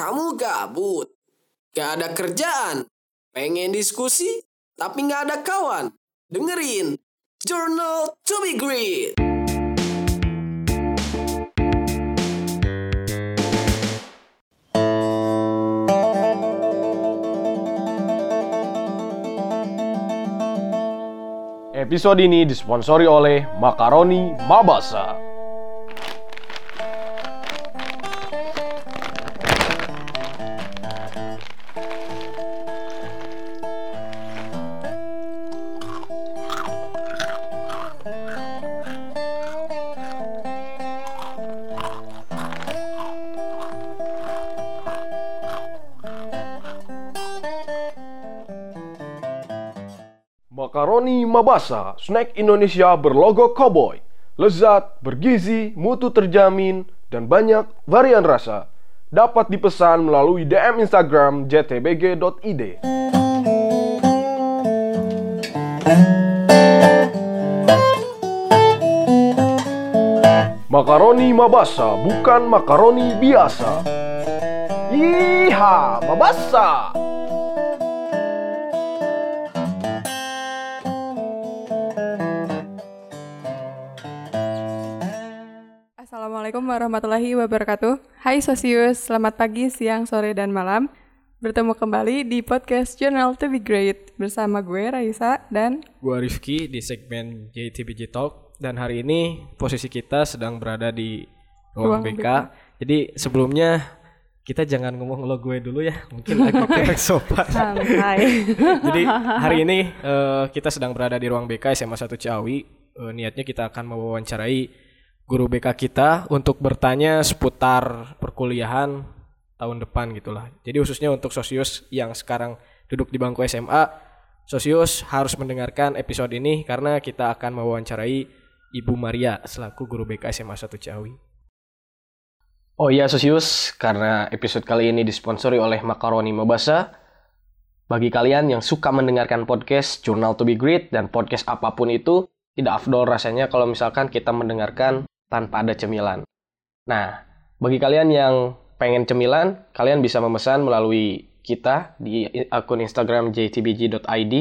Kamu gabut? Gak ada kerjaan? Pengen diskusi? Tapi gak ada kawan? Dengerin Journal to be Great. Episode ini disponsori oleh Makaroni Mabasa. Mabasa, snack Indonesia berlogo cowboy. Lezat, bergizi, mutu terjamin, dan banyak varian rasa. Dapat dipesan melalui DM Instagram jtbg.id. Makaroni Mabasa bukan makaroni biasa. Iha, Mabasa! Assalamualaikum warahmatullahi wabarakatuh. Hai Sosius, selamat pagi, siang, sore, dan malam. Bertemu kembali di podcast Journal to be Great bersama gue Raisa dan Gua Rifki di segmen JTBJ Talk dan hari ini posisi kita sedang berada di ruang, Ruang BK. Jadi sebelumnya kita jangan ngomong lo gue dulu ya, mungkin agak kurang sopan. santai. Jadi hari ini eh, kita sedang berada di ruang BK SMA 1 Ciawi. Eh, niatnya kita akan mewawancarai guru BK kita untuk bertanya seputar perkuliahan tahun depan gitulah. Jadi khususnya untuk Sosius yang sekarang duduk di bangku SMA, Sosius harus mendengarkan episode ini karena kita akan mewawancarai Ibu Maria selaku guru BK SMA 1 Ciawi. Oh iya Sosius, karena episode kali ini disponsori oleh Makaroni Mabasa. Bagi kalian yang suka mendengarkan podcast Journal to be Great dan podcast apa pun itu, tidak afdol rasanya kalau misalkan kita mendengarkan tanpa ada cemilan. Nah, bagi kalian yang pengen cemilan, kalian bisa memesan melalui kita di akun Instagram jtbg.id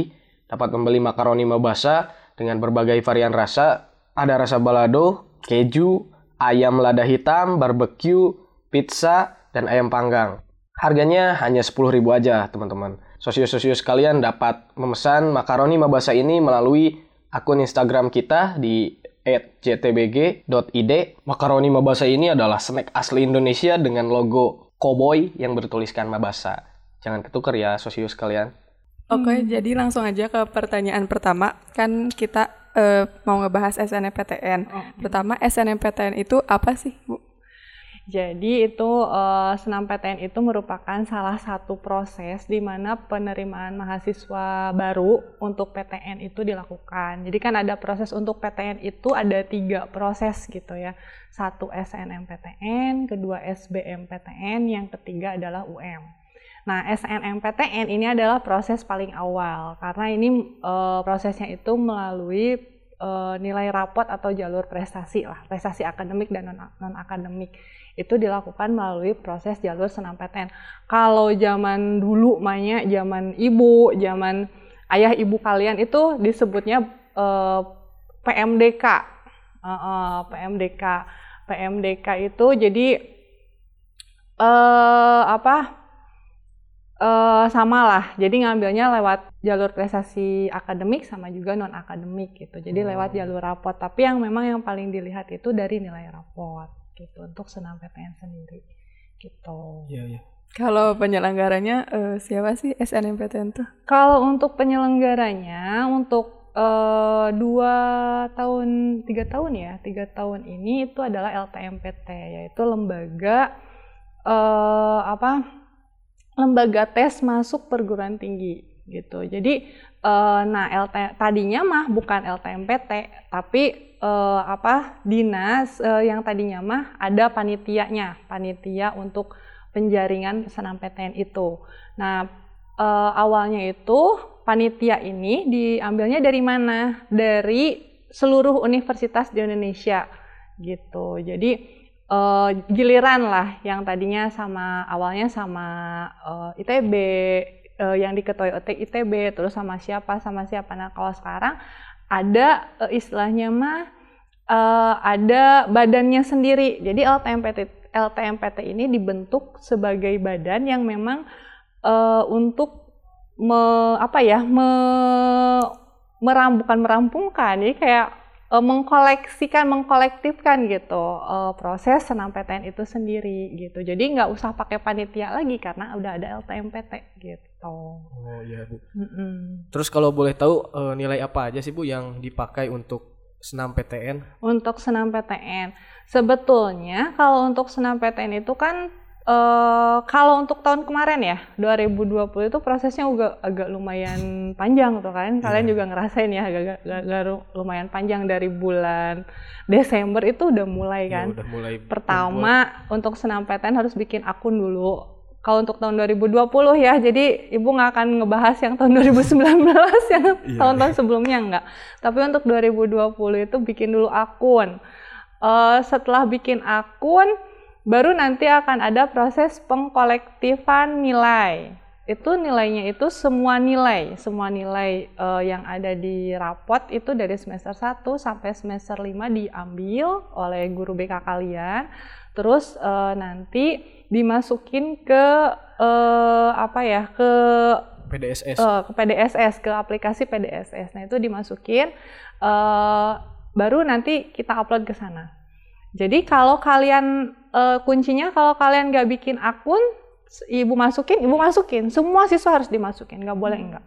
dapat membeli makaroni mabasa dengan berbagai varian rasa. Ada rasa balado, keju, ayam lada hitam, barbecue, pizza, dan ayam panggang. Harganya hanya 10.000 aja, teman-teman. Sosius-sosius kalian dapat memesan makaroni mabasa ini melalui akun Instagram kita di jtbg.id. Makaroni Mabasa ini adalah snack asli Indonesia dengan logo cowboy yang bertuliskan Mabasa. Jangan ketuker ya, sosius kalian. Oke, jadi langsung aja ke pertanyaan pertama. Kan kita eh, mau ngebahas SNMPTN. Pertama, SNMPTN itu apa sih, Bu? Jadi itu eh, senam PTN itu merupakan salah satu proses di mana penerimaan mahasiswa baru untuk PTN itu dilakukan. Jadi kan ada proses untuk PTN itu ada tiga proses gitu ya. Satu SNMPTN, kedua SBMPTN, yang ketiga adalah UM. Nah SNMPTN ini adalah proses paling awal karena ini eh, prosesnya itu melalui eh, nilai rapot atau jalur prestasi lah, prestasi akademik dan non akademik itu dilakukan melalui proses jalur senam PTN. Kalau zaman dulu mainnya zaman ibu, zaman ayah ibu kalian itu disebutnya eh, PMDK. Eh, eh, PMDK. PMDK itu jadi eh apa? eh sama lah. Jadi ngambilnya lewat jalur prestasi akademik sama juga non akademik gitu. Jadi lewat jalur rapot. Tapi yang memang yang paling dilihat itu dari nilai rapot gitu untuk senam PTN sendiri gitu. Iya, iya. Kalau penyelenggaranya eh, siapa sih SNMPTN tuh? Kalau untuk penyelenggaranya untuk eh, dua tahun tiga tahun ya tiga tahun ini itu adalah LTMPT yaitu lembaga eh, apa lembaga tes masuk perguruan tinggi gitu. Jadi eh, nah LT tadinya mah bukan LTMPT tapi eh, apa dinas eh, yang tadinya mah ada panitianya, panitia untuk penjaringan senam PTN itu. Nah, eh, awalnya itu panitia ini diambilnya dari mana? Dari seluruh universitas di Indonesia gitu. Jadi eh, giliran lah yang tadinya sama awalnya sama eh, ITB eh, yang diketuai ITB terus sama siapa sama siapa. Nah kalau sekarang ada eh, istilahnya mah eh, ada badannya sendiri. Jadi LTMPT LTMPT ini dibentuk sebagai badan yang memang eh, untuk me, apa ya me, merampungkan jadi kayak mengkoleksikan mengkolektifkan gitu proses senam PTN itu sendiri gitu. Jadi nggak usah pakai panitia lagi karena udah ada LTMPT gitu Oh iya Bu. Mm-mm. Terus kalau boleh tahu eh, nilai apa aja sih Bu yang dipakai untuk senam PTN? untuk senam PTN sebetulnya kalau untuk senam PTN itu kan eh, kalau untuk tahun kemarin ya 2020 itu prosesnya juga agak lumayan panjang tuh kan kalian juga ngerasain ya agak, agak- agak lumayan panjang dari bulan Desember itu udah mulai Ya, kan udah mulai Pertama, untuk senam PTN harus bikin akun dulu. Kalau untuk tahun 2020 ya, jadi ibu nggak akan ngebahas yang tahun 2019 yang tahun-tahun sebelumnya nggak. Tapi untuk 2020 itu bikin dulu akun. Eh, setelah bikin akun, baru nanti akan ada proses pengkolektifan nilai. Itu nilainya itu semua nilai, semua nilai eh, yang ada di rapot itu dari semester 1 sampai semester 5 diambil oleh guru BK kalian. Terus eh, nanti dimasukin ke eh, apa ya ke PDSS. eh, ke PDSS ke aplikasi PDSS. Nah itu dimasukin eh, baru nanti kita upload ke sana. Jadi kalau kalian eh, kuncinya kalau kalian nggak bikin akun, ibu masukin, ibu masukin. Semua siswa harus dimasukin, nggak boleh enggak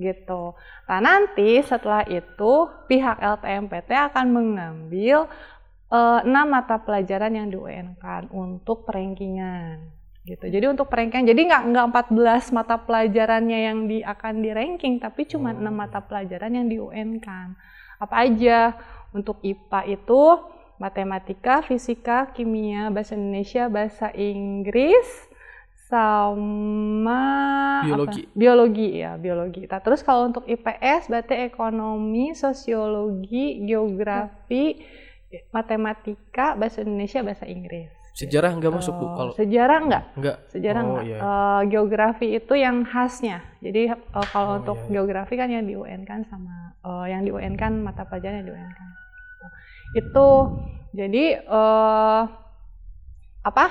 gitu. Nah nanti setelah itu pihak LTMPT akan mengambil eh, enam mata pelajaran yang di UN kan untuk perankingan gitu. Jadi untuk perankingan, jadi nggak nggak 14 mata pelajarannya yang di akan di ranking, tapi cuma enam mata pelajaran yang di UN kan. Apa aja untuk IPA itu matematika, fisika, kimia, bahasa Indonesia, bahasa Inggris, sama Biologi. apa? biologi ya biologi. Nah, terus kalau untuk IPS berarti ekonomi, sosiologi, geografi, matematika, bahasa Indonesia, bahasa Inggris. Sejarah nggak masuk Bu Oh, kalau sejarah enggak? nggak? Sejarah Oh, enggak? iya. Eh, geografi itu yang khasnya. Jadi eh, kalau Oh, untuk iya, geografi kan yang di UN kan sama eh, yang di UN kan mata pelajaran yang di UN kan. Itu jadi eh apa?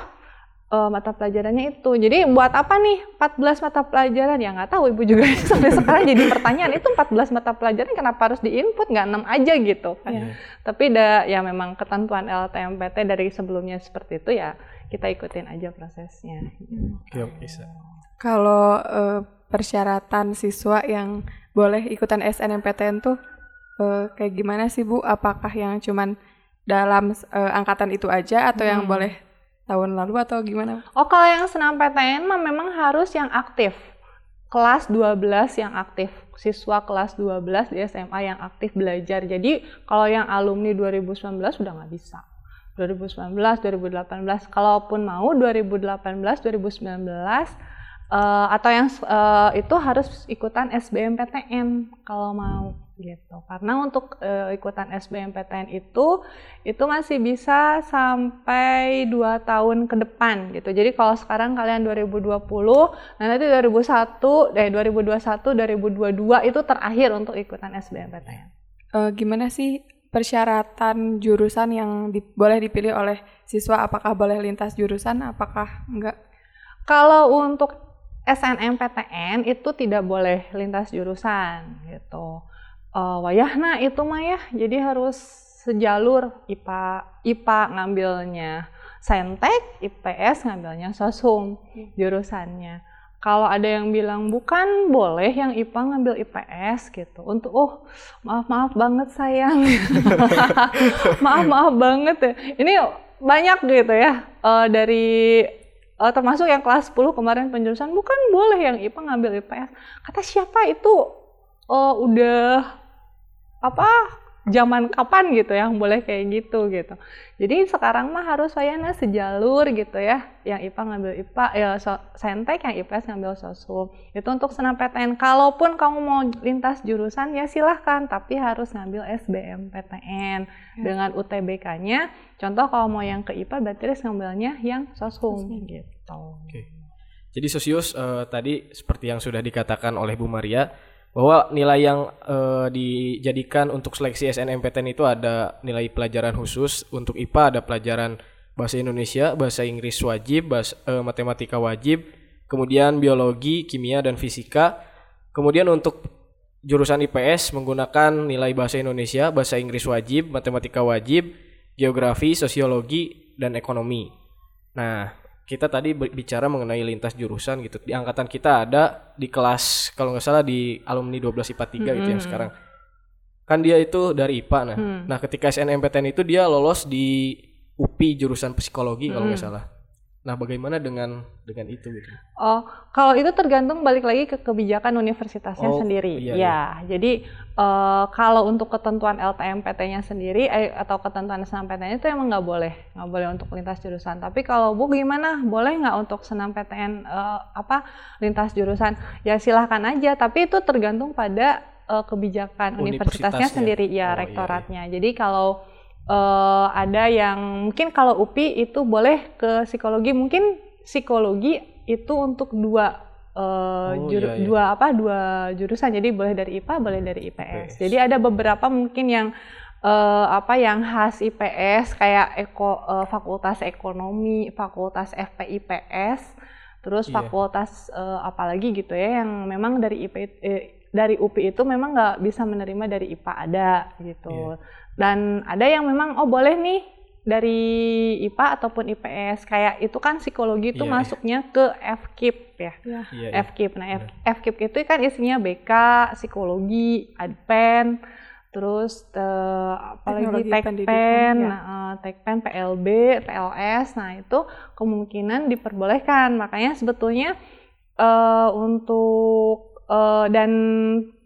Eh, mata pelajarannya itu. Jadi buat apa nih 14 mata pelajaran? Ya nggak tahu ibu juga sampai sekarang jadi pertanyaan itu 14 mata pelajaran kenapa harus diinput nggak 6 aja gitu kan. Iya. Tapi da, ya memang ketentuan LTMPT dari sebelumnya seperti itu ya kita ikutin aja prosesnya. Oke, oke, bisa. Kalau eh, persyaratan siswa yang boleh ikutan SNMPTN tuh eh, kayak gimana sih Bu? Apakah yang cuman dalam eh, angkatan itu aja atau yang Hmm. boleh tahun lalu atau gimana? Oh kalau yang senam PTN mah memang harus yang aktif. Kelas 12 yang aktif. Siswa kelas 12 di SMA yang aktif belajar. Jadi kalau yang alumni 2019 sudah nggak bisa. 2019, 2018. Kalaupun mau 2018, 2019 eh, atau yang eh, itu harus ikutan SBMPTN kalau mau gitu. Karena untuk eh, ikutan SBMPTN itu itu masih bisa sampai 2 tahun ke depan gitu. Jadi kalau sekarang kalian 2020, nah nanti 2001, eh 2021, 2022 itu terakhir untuk ikutan SBMPTN. Eh, gimana sih persyaratan jurusan yang di- boleh dipilih oleh siswa? Apakah boleh lintas jurusan? Apakah enggak? Kalau untuk SNMPTN itu tidak boleh lintas jurusan gitu. Eh, wayahna itu mah ya, jadi harus sejalur IPA IPA ngambilnya Saintek, IPS ngambilnya Sosum jurusannya. Kalau ada yang bilang bukan boleh yang IPA ngambil IPS gitu. Untuk oh maaf maaf banget sayang, maaf maaf banget ya. Ini banyak gitu ya eh, dari eh, termasuk yang kelas 10 kemarin penjurusan bukan boleh yang IPA ngambil IPS. Kata siapa itu eh, udah apa zaman kapan gitu yang boleh kayak gitu gitu. Jadi sekarang mah harus wayana sejalur gitu ya. Yang IPA ngambil IPA, ya so, saintek yang IPS ngambil sosum. Itu untuk senam PTN. Kalaupun kamu mau lintas jurusan ya silahkan, tapi harus ngambil SBM PTN Ya. dengan UTBK-nya. Contoh kalau mau yang ke IPA berarti harus ngambilnya yang sosum gitu. Oke. Jadi Sosius eh, tadi seperti yang sudah dikatakan oleh Bu Maria bahwa nilai yang eh, dijadikan untuk seleksi SNMPTN itu ada nilai pelajaran khusus untuk IPA ada pelajaran bahasa Indonesia, bahasa Inggris wajib, bahasa, eh, matematika wajib, kemudian biologi, kimia dan fisika. Kemudian untuk jurusan IPS menggunakan nilai bahasa Indonesia, bahasa Inggris wajib, matematika wajib, geografi, sosiologi dan ekonomi. Nah, kita tadi bicara mengenai lintas jurusan gitu. Di angkatan kita ada di kelas kalau nggak salah di alumni 12 IPA 3 gitu yang sekarang. Kan dia itu dari IPA nah. Nah, ketika SNMPTN itu dia lolos di UPI jurusan psikologi kalau nggak salah. Nah, bagaimana dengan dengan itu gitu? Oh, kalau itu tergantung balik lagi ke kebijakan universitasnya Oh, sendiri. iya, ya, jadi eh, kalau untuk ketentuan LTMPT-nya sendiri eh, atau ketentuan SNMPTN itu emang nggak boleh, nggak boleh untuk lintas jurusan. Tapi kalau Bu gimana? Boleh nggak untuk SNMPTN eh, apa lintas jurusan? Ya silahkan aja. Tapi itu tergantung pada eh, kebijakan universitasnya Universitasnya. sendiri, Oh, iya, ya rektoratnya. Jadi kalau eh, ada yang mungkin kalau UPI itu boleh ke psikologi, mungkin psikologi itu untuk dua eh, Oh, juru- iya, iya. dua apa dua jurusan. Jadi boleh dari IPA, boleh dari IPS. IPS. Jadi ada beberapa mungkin yang eh, apa yang khas IPS kayak eko eh, fakultas ekonomi, fakultas FPIPS, terus Iya. fakultas eh, apalagi gitu ya yang memang dari IP eh, dari UPI itu memang nggak bisa menerima dari IPA ada gitu. Iya. Dan ada yang memang oh boleh nih dari IPA ataupun IPS kayak itu kan psikologi itu Iya, iya. masuknya ke FKIP ya. Iya, iya. FKIP. Nah, F- FKIP itu kan isinya BK, psikologi, adpen, terus eh, apalagi tekpen, ya. nah, eh, tekpen, PLB, PLS. Nah, itu kemungkinan diperbolehkan. Makanya sebetulnya eh, untuk eh, dan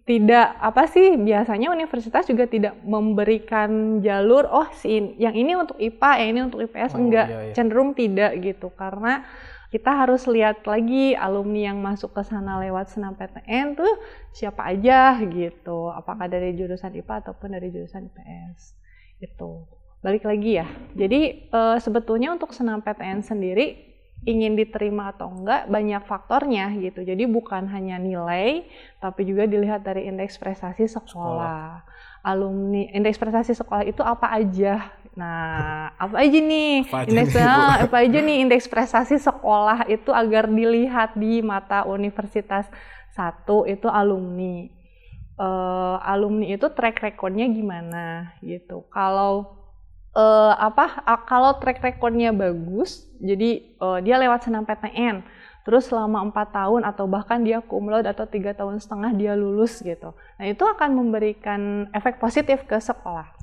tidak apa sih biasanya universitas juga tidak memberikan jalur oh si yang ini untuk IPA yang ini untuk IPS Oh, enggak. iya, iya. cenderung tidak gitu karena kita harus lihat lagi alumni yang masuk ke sana lewat senam PTN tuh siapa aja gitu. Apakah dari jurusan IPA ataupun dari jurusan IPS itu balik lagi ya. Jadi eh, sebetulnya untuk senam PTN sendiri ingin diterima atau enggak banyak faktornya gitu. Jadi bukan hanya nilai tapi juga dilihat dari indeks prestasi sekolah, alumni indeks prestasi sekolah itu apa aja? Nah apa aja nih? Apa aja indeks nih, Bu? ah, apa aja nih indeks prestasi sekolah itu agar dilihat di mata universitas satu itu alumni? Eh, alumni itu track recordnya gimana gitu. Kalau eh, apa kalau track recordnya bagus jadi eh, dia lewat senam PTN terus selama empat tahun atau bahkan dia cum laude atau tiga tahun setengah dia lulus gitu. Nah itu akan memberikan efek positif ke sekolah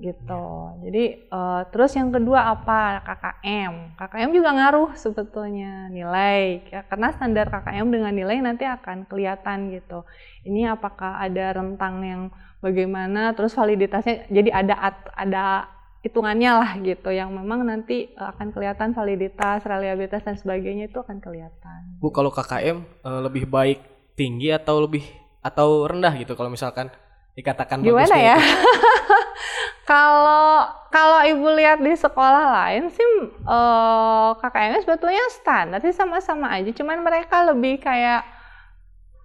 gitu. Jadi eh, terus yang kedua apa? KKM KKM juga ngaruh sebetulnya nilai. Karena standar KKM dengan nilai nanti akan kelihatan gitu. Ini apakah ada rentang yang bagaimana? Terus validitasnya jadi ada ada hitungannya lah gitu yang memang nanti eh, akan kelihatan validitas, reliabilitas dan sebagainya itu akan kelihatan. Bu kalau KKM eh, lebih baik tinggi atau lebih atau rendah gitu kalau misalkan dikatakan Gimana ya? itu? Kalau kalau ibu lihat di sekolah lain sih eh, KKM sebetulnya standar sih sama-sama aja, cuman mereka lebih kayak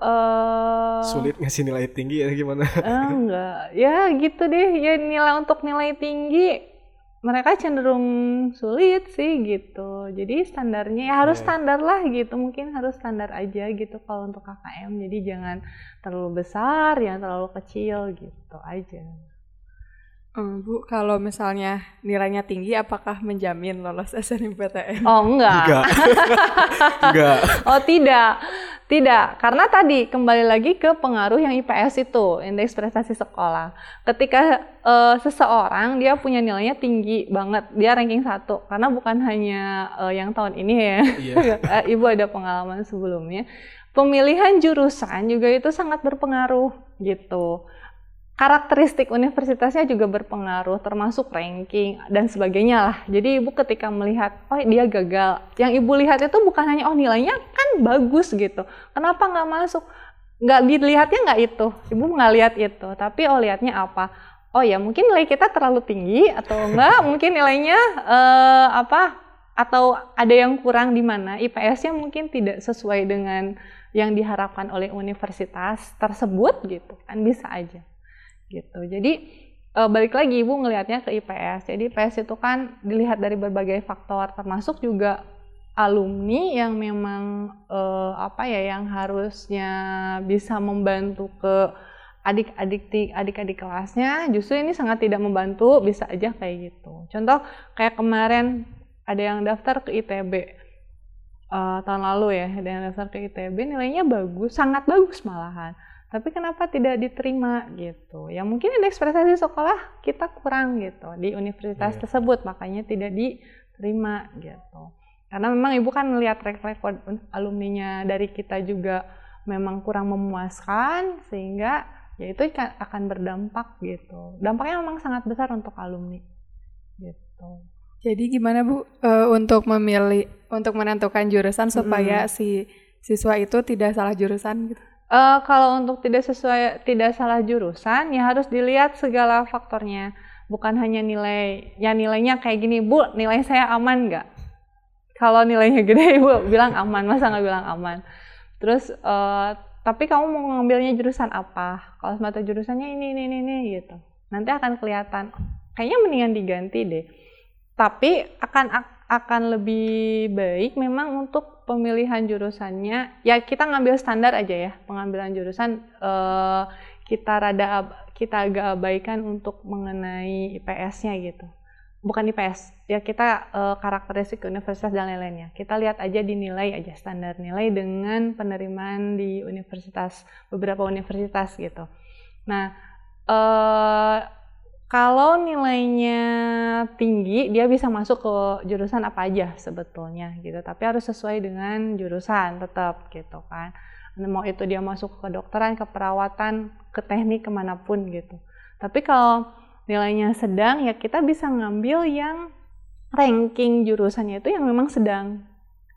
eh Sulit ngasih nilai tinggi ya gimana? Eh, enggak, ya gitu deh. Ya nilai untuk nilai tinggi mereka cenderung sulit sih gitu. Jadi standarnya ya harus Iya. standar lah gitu. Mungkin harus standar aja gitu kalau untuk KKM. Jadi jangan terlalu besar, jangan terlalu kecil gitu aja. Eh, Bu, kalau misalnya nilainya tinggi, apakah menjamin lolos SNMPTN? Oh enggak. Enggak. Enggak. Oh tidak, tidak. Karena tadi kembali lagi ke pengaruh yang IPS itu, indeks prestasi sekolah. Ketika eh, seseorang dia punya nilainya tinggi banget, dia ranking satu. Karena bukan hanya eh, yang tahun ini ya, Iya. Eh, Ibu ada pengalaman sebelumnya. Pemilihan jurusan juga itu sangat berpengaruh gitu. Karakteristik universitasnya juga berpengaruh termasuk ranking dan sebagainya lah. Jadi ibu ketika melihat oh dia gagal, yang ibu lihat itu bukan hanya oh nilainya kan bagus gitu. Kenapa nggak masuk? Nggak dilihatnya nggak itu, ibu nggak lihat itu. Tapi oh lihatnya apa? Oh ya mungkin nilai kita terlalu tinggi atau enggak? mungkin nilainya uh, apa? Atau ada yang kurang di mana? IPS-nya mungkin tidak sesuai dengan yang diharapkan oleh universitas tersebut gitu kan bisa aja gitu. Jadi e, balik lagi ibu ngelihatnya ke IPS. Jadi IPS itu kan dilihat dari berbagai faktor termasuk juga alumni yang memang e, apa ya yang harusnya bisa membantu ke adik-adik adik-adik kelasnya justru ini sangat tidak membantu bisa aja kayak gitu. Contoh kayak kemarin ada yang daftar ke ITB uh, tahun lalu ya, ada yang daftar ke ITB nilainya bagus, sangat bagus malahan tapi kenapa tidak diterima gitu? Ya mungkin ada ekspektasi sekolah kita kurang gitu di universitas yeah. tersebut makanya tidak diterima gitu. Karena memang ibu kan melihat track record alumninya dari kita juga memang kurang memuaskan sehingga ya itu akan berdampak gitu. Dampaknya memang sangat besar untuk alumni gitu. Jadi gimana bu? Uh, untuk memilih untuk menentukan jurusan supaya hmm. si siswa itu tidak salah jurusan gitu Uh, kalau untuk tidak sesuai tidak salah jurusan ya harus dilihat segala faktornya. Bukan hanya nilai ya nilainya kayak gini bu nilai saya aman nggak? Kalau nilainya gede ibu bilang aman masa nggak bilang aman? Terus uh, tapi kamu mau ngambilnya jurusan apa? Kalau mata jurusannya ini ini ini, ini gitu. Nanti akan kelihatan. Kayaknya mendingan diganti deh. Tapi akan akan lebih baik memang untuk pemilihan jurusannya. Ya kita ngambil standar aja ya pengambilan jurusan. Uh, kita rada kita agak abaikan untuk mengenai IPS-nya gitu. Bukan IPS ya kita uh, karakteristik universitas dan lain-lainnya. Kita lihat aja dinilai aja standar nilai dengan penerimaan di universitas beberapa universitas gitu. Nah uh, kalau nilainya tinggi dia bisa masuk ke jurusan apa aja sebetulnya gitu. Tapi harus sesuai dengan jurusan tetap gitu kan. Mau itu dia masuk ke kedokteran ke perawatan ke teknik ke mana pun gitu. Tapi kalau nilainya sedang ya kita bisa ngambil yang ranking jurusannya itu yang memang sedang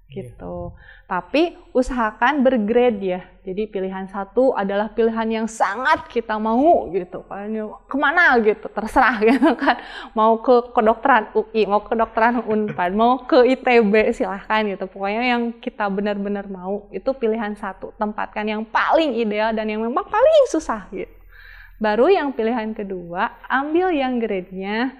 gitu. Tapi usahakan bergrade ya. Jadi pilihan satu adalah pilihan yang sangat kita mau gitu kan. Ke mana gitu, terserah gitu kan. Mau ke kedokteran UI, mau ke kedokteran Unpad, mau ke ITB silahkan gitu. Pokoknya yang kita benar-benar mau itu pilihan satu. Tempatkan yang paling ideal dan yang memang paling susah gitu. Baru yang pilihan kedua, ambil yang grade-nya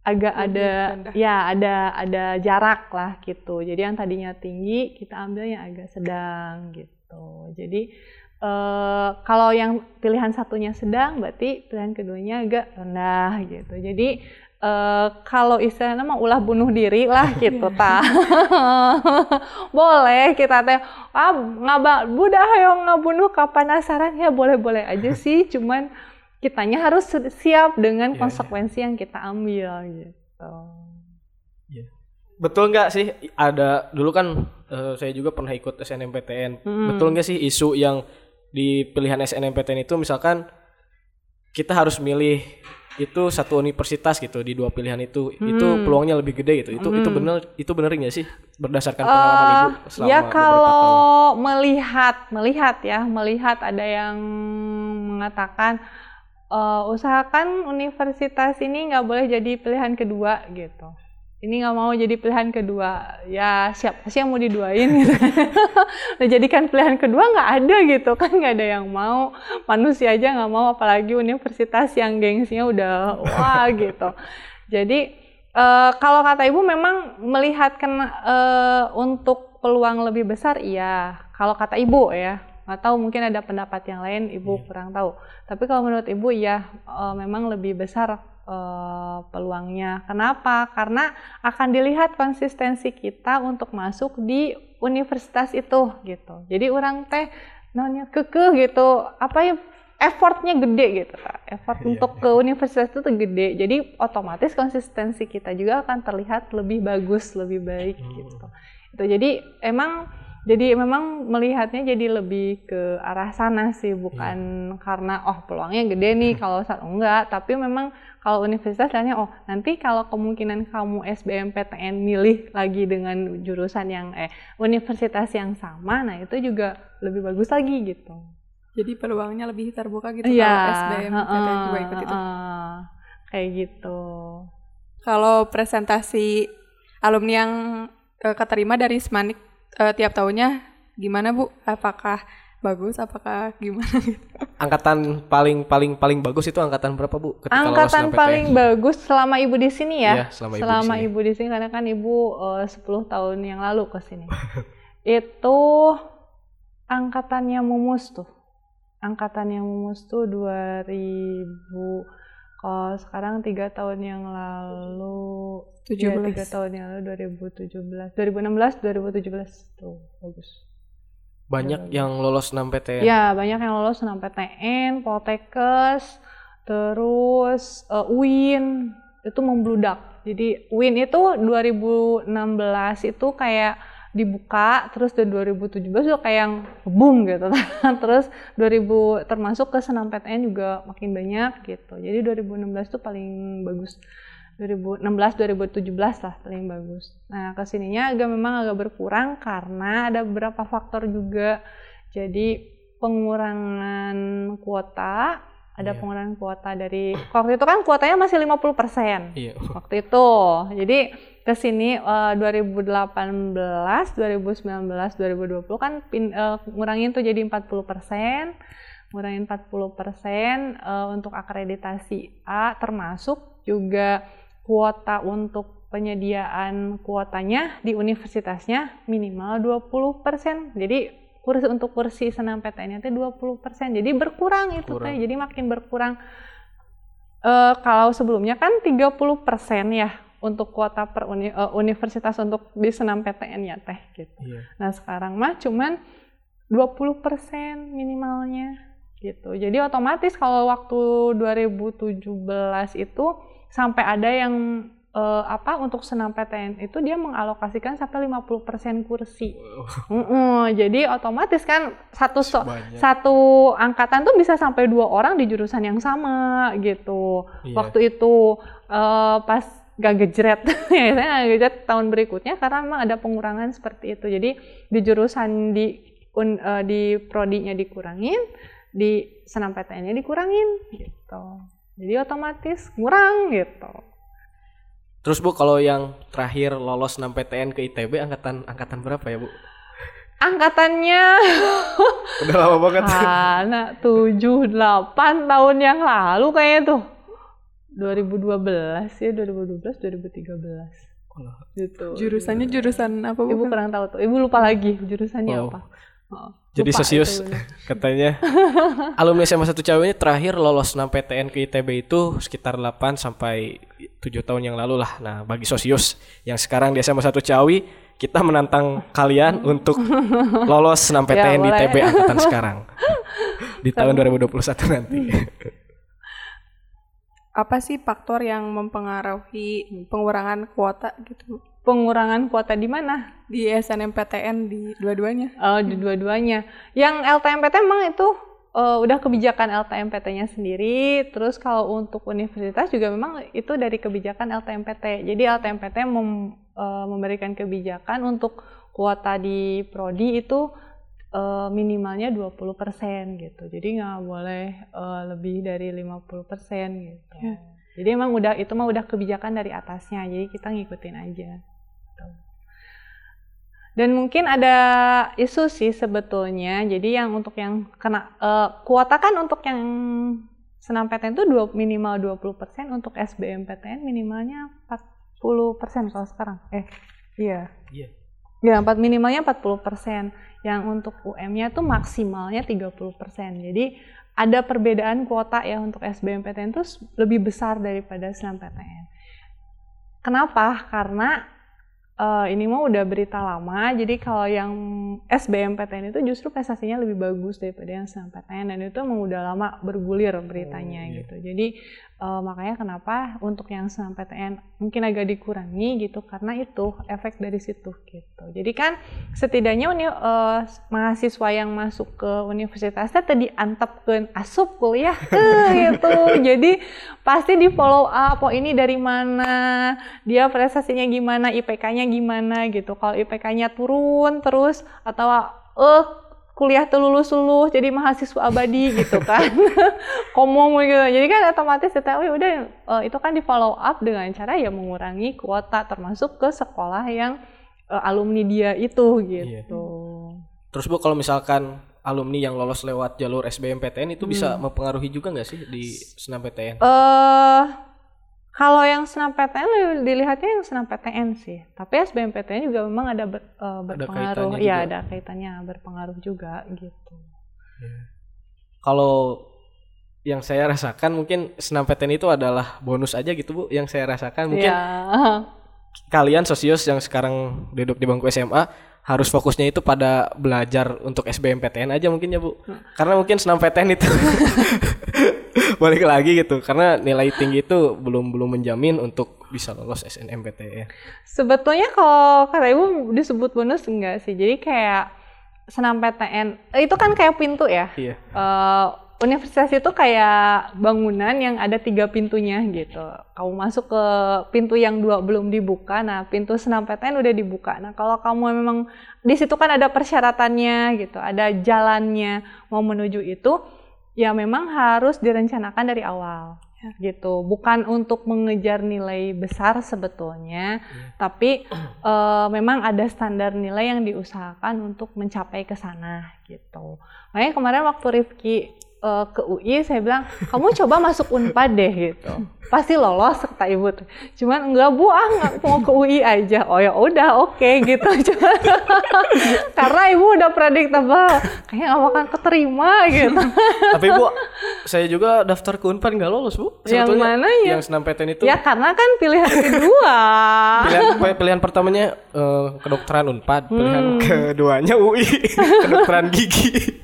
agak ada ya ada ada jarak lah gitu. Jadi yang tadinya tinggi kita ambil yang agak sedang gitu. Jadi uh, kalau yang pilihan satunya sedang berarti pilihan keduanya agak rendah gitu. Jadi uh, kalau istilahnya mah ulah bunuh diri lah gitu ta boleh kita teh ah ngabak budak yang ngabunuh kapan ya boleh boleh aja sih cuman kitanya harus siap dengan yeah, iya. konsekuensi yeah. yang kita ambil gitu. Yeah. Betul nggak sih ada dulu kan uh, saya juga pernah ikut SNMPTN. Mm. Betul nggak sih isu yang di pilihan SNMPTN itu misalkan kita harus milih itu satu universitas gitu di dua pilihan itu hmm. itu peluangnya lebih gede gitu itu hmm. itu benar itu benar nggak sih berdasarkan pengalaman uh, ibu selama ya kalau melihat melihat ya melihat ada yang mengatakan uh, usahakan universitas ini nggak boleh jadi pilihan kedua gitu. Ini nggak mau jadi pilihan kedua. Ya siapa sih yang mau diduain gitu. Nah, jadikan pilihan kedua nggak ada gitu. Kan nggak ada yang mau. Manusia aja nggak mau apalagi universitas yang gengsinya udah wah gitu. Jadi uh, kalau kata ibu memang melihatkan uh, untuk peluang lebih besar iya. Kalau kata ibu ya nggak tahu mungkin ada pendapat yang lain ibu yeah. kurang tahu. Tapi kalau menurut ibu ya uh, memang lebih besar uh, peluangnya. Kenapa? Karena akan dilihat konsistensi kita untuk masuk di universitas itu gitu. Jadi orang teh nanya kekeh gitu. Apa ya effortnya gede gitu effort yeah, untuk yeah. ke universitas itu tuh gede. Jadi otomatis konsistensi kita juga akan terlihat lebih bagus lebih baik hmm. gitu. Itu jadi emang Jadi memang melihatnya jadi lebih ke arah sana sih, bukan karena oh peluangnya gede nih kalau saat enggak, tapi memang kalau universitas lihatnya oh nanti kalau kemungkinan kamu SBMPTN milih lagi dengan jurusan yang eh universitas yang sama, nah itu juga lebih bagus lagi gitu. Jadi peluangnya lebih terbuka gitu Iya, kalau SBM heeh, PTN juga ikut itu. heeh. kayak gitu. Kalau presentasi alumni yang eh, keterima dari Smanik eh, tiap tahunnya gimana Bu? Apakah bagus? Apakah gimana? Angkatan paling paling paling bagus itu angkatan berapa bu? Ketika Angkatan paling bagus selama ibu di sini ya. Iya, selama ibu di sini. di sini karena kan ibu eh, 10 tahun yang lalu ke sini. itu angkatannya Mumus tuh. Angkatannya Mumus tuh 2000 kalau sekarang tiga tahun yang lalu 17. Iya, tiga tahun yang lalu 2017 2016 2017 tuh bagus Banyak yang lolos 6 PTN. Ya, banyak yang lolos PTN, Poltekkes, terus eh, UIN itu membludak. Jadi UIN itu 2016 itu kayak dibuka, terus dari 2017 udah kayak yang boom gitu. terus 2000 termasuk ke senam PTN juga makin banyak gitu. Jadi 2016 itu paling bagus. 2016 2017 lah paling bagus. Nah, ke sininya agak memang agak berkurang karena ada beberapa faktor juga. Jadi pengurangan kuota, ada Iya. pengurangan kuota dari waktu itu kan kuotanya masih 50% Iya. waktu itu. Jadi ke sini eh, 2018, 2019, 2020 kan pin, eh, ngurangin tuh jadi 40%. Ngurangin 40% eh, untuk akreditasi A termasuk juga kuota untuk penyediaan kuotanya di universitasnya minimal 20%. Jadi kursi untuk kursi senam PTN itu 20%. Jadi berkurang itu Kurang. teh. Jadi makin berkurang Eh, kalau sebelumnya kan 30% ya untuk kuota per uni- eh, universitas untuk di senam PTN ya teh gitu. Iya. Nah sekarang mah cuman 20% minimalnya gitu. Jadi otomatis kalau waktu 2017 itu sampai ada yang eh, apa untuk senam PTN itu dia mengalokasikan sampai 50% kursi. Mm-mm, jadi otomatis kan satu so- Banyak. satu angkatan tuh bisa sampai dua orang di jurusan yang sama gitu. Iya. Waktu itu eh, pas gak gejret, ya saya gak gejret tahun berikutnya karena memang ada pengurangan seperti itu. Jadi di jurusan di un- eh, di prodinya dikurangin, di senam PTN-nya dikurangin gitu. Jadi otomatis kurang gitu. Terus Bu kalau yang terakhir lolos 6 PTN ke ITB angkatan angkatan berapa ya Bu? Angkatannya Udah lama banget. anak 7 8 tahun yang lalu kayaknya tuh. 2012 ya 2012 2013 gitu. Jurusannya jurusan apa Bu? Ibu kurang tahu tuh. Ibu lupa lagi jurusannya Oh. apa. Oh, Jadi lupa Sosius itu katanya alumni SMA 1 Cawi ini terakhir lolos 6 PTN ke ITB itu sekitar 8 sampai 7 tahun yang lalu lah. Nah, bagi Sosius yang sekarang di SMA 1 Cawi, kita menantang kalian untuk lolos 6 PTN di boleh. ITB angkatan sekarang. Di tahun 2021 nanti. Apa sih faktor yang mempengaruhi pengurangan kuota gitu? Pengurangan kuota di mana? di SNMPTN di dua-duanya? Oh, di dua-duanya. Yang LTMPT memang itu eh, udah kebijakan LTMPT-nya sendiri. Terus kalau untuk universitas juga memang itu dari kebijakan LTMPT. Jadi LTMPT mem- eh, memberikan kebijakan untuk kuota di prodi itu eh, minimalnya 20% gitu. Jadi nggak boleh eh, lebih dari 50% gitu. Ya. Jadi emang udah itu mah udah kebijakan dari atasnya. Jadi kita ngikutin aja. Dan mungkin ada isu sih sebetulnya. Jadi yang untuk yang kena eh, kuota kan untuk yang senam PTN itu dua, minimal 20%, untuk SBMPTN minimalnya 40% kalau sekarang. Eh, iya. Iya. Ya, empat minimalnya 40%. Yang untuk UM-nya tuh maksimalnya 30%. Jadi ada perbedaan kuota ya untuk SBMPTN itu lebih besar daripada senam PTN. Kenapa? Karena eh, ini mah udah berita lama. Jadi kalau yang SBMPTN itu justru prestasinya lebih bagus daripada yang senam PTN dan itu emang udah lama bergulir beritanya Oh, iya. gitu. Jadi Eh, makanya kenapa untuk yang SNMPTN mungkin agak dikurangi gitu karena itu efek dari situ gitu. Jadi kan setidaknya uni, eh, mahasiswa yang masuk ke universitasnya tadi antepkeun asup kuliah eh, gitu. Jadi pasti di follow up oh ini dari mana, dia prestasinya gimana, IPK-nya gimana gitu. Kalau IPK-nya turun terus atau eh kuliah tuh lulus lulus jadi mahasiswa abadi gitu kan. Komong gitu. Jadi kan otomatis kita oh, udah uh, itu kan di follow up dengan cara ya mengurangi kuota termasuk ke sekolah yang uh, alumni dia itu gitu. Terus Bu kalau misalkan alumni yang lolos lewat jalur SBMPTN itu bisa mempengaruhi juga nggak sih di SNMPTN? eh kalau yang senam PTN lebih dilihatnya yang senam PTN sih. Tapi SBMPTN juga memang ada ber- eh, berpengaruh. kaitannya Iya, juga. ada kaitannya berpengaruh juga gitu. Kalau yang saya rasakan mungkin SNMPTN itu adalah bonus aja gitu Bu. Yang saya rasakan mungkin Iya. kalian sosius yang sekarang duduk di bangku SMA harus fokusnya itu pada belajar untuk SBMPTN aja mungkin ya Bu. Karena mungkin SNMPTN itu balik lagi gitu. Karena nilai tinggi itu belum belum menjamin untuk bisa lolos SNMPTN. Sebetulnya kalau kata ibu disebut bonus enggak sih. Jadi kayak senam PTN eh, itu kan kayak pintu ya. Iya. Eh, universitas itu kayak bangunan yang ada tiga pintunya gitu. Kamu masuk ke pintu yang dua belum dibuka, nah pintu senam PTN udah dibuka. Nah kalau kamu memang di situ kan ada persyaratannya gitu, ada jalannya mau menuju itu, ya memang harus direncanakan dari awal gitu. Bukan untuk mengejar nilai besar sebetulnya, tapi eh, memang ada standar nilai yang diusahakan untuk mencapai ke sana gitu. Makanya kemarin waktu Rifki eh, ke UI saya bilang kamu coba masuk Unpad deh gitu. Pasti lolos kata ibu. tuh. Cuman enggak bu ah nggak mau ke UI aja. Oh ya udah oke gitu. Cuman karena ibu udah predictable kayaknya nggak akan keterima gitu. Tapi Bu, saya juga daftar ke Unpad nggak lolos Bu. Yang Sebetulnya mananya? Yang SNMPTN itu ya karena kan pilihan kedua. pilihan pilihan pertamanya eh, kedokteran Unpad, pilihan Hmm. keduanya UI, kedokteran gigi.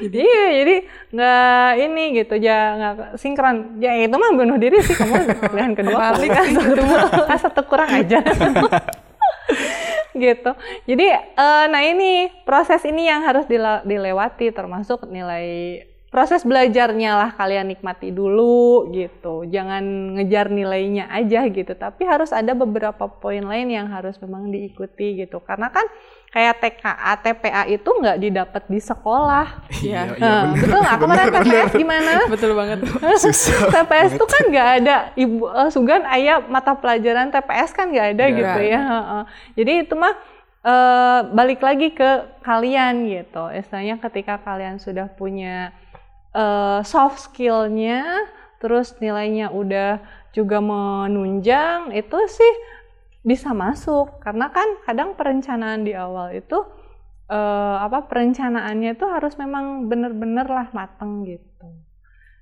Iya, jadi nggak ini gitu, ya nggak sinkron. Ya itu mah bunuh diri sih kamu pilihan kedua kali kan satu, kan satu kurang aja. gitu. Jadi eh, nah ini proses ini yang harus dilewati termasuk nilai proses belajarnya lah kalian nikmati dulu gitu. Jangan ngejar nilainya aja gitu, tapi harus ada beberapa poin lain yang harus memang diikuti gitu. Karena kan kayak TKA, TPA itu nggak didapat di sekolah. Iya. Nah, betul nggak? Kemarin TPS gimana? Betul banget. TPS itu kan nggak ada ibu eh, Sugan ayah mata pelajaran TPS kan nggak ada gitu ada. ya. Heeh. Jadi itu mah eh, balik lagi ke kalian gitu. Istilahnya ketika kalian sudah punya eh, soft skillnya, terus nilainya udah juga menunjang, itu sih bisa masuk. Karena kan kadang perencanaan di awal itu eh, apa perencanaannya itu harus memang bener-bener lah mateng gitu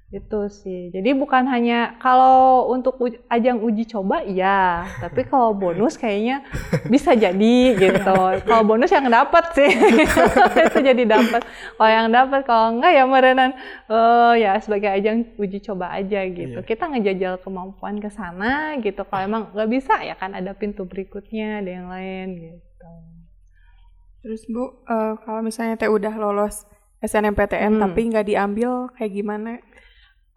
itu sih. Jadi bukan hanya kalau untuk uj- ajang uji coba iya. Tapi kalau bonus kayaknya bisa jadi gitu. Kalau bonus yang dapat sih. Itu jadi dapat. Kalau yang dapat kalau enggak ya merenan eh, ya sebagai ajang uji coba aja gitu. Kita ngejajal kemampuan ke sana gitu. Kalau emang nggak bisa ya kan ada pintu berikutnya ada yang lain gitu. Terus Bu, eh, kalau misalnya teh udah lolos SNMPTN Hmm. tapi nggak diambil kayak gimana?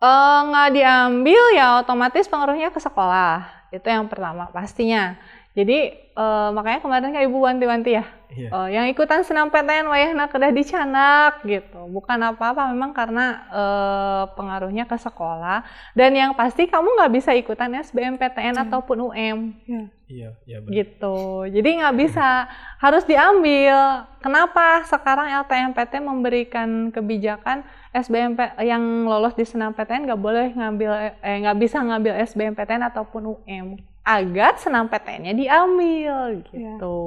Eh, nggak diambil ya otomatis pengaruhnya ke sekolah. Itu yang pertama pastinya jadi eh, makanya kemarin kayak ibu wanti-wanti ya Iya. Eh, yang ikutan senam PTN wayahna kedah dicanak gitu bukan apa-apa memang karena eh, pengaruhnya ke sekolah dan yang pasti kamu nggak bisa ikutan SBMPTN ataupun UM Iya, iya benar. gitu. Jadi nggak bisa harus diambil. Kenapa sekarang LTMPT memberikan kebijakan SBMP yang lolos di senam PTN nggak boleh ngambil eh nggak bisa ngambil SBMPTN ataupun UM agar senam PTN-nya diambil gitu.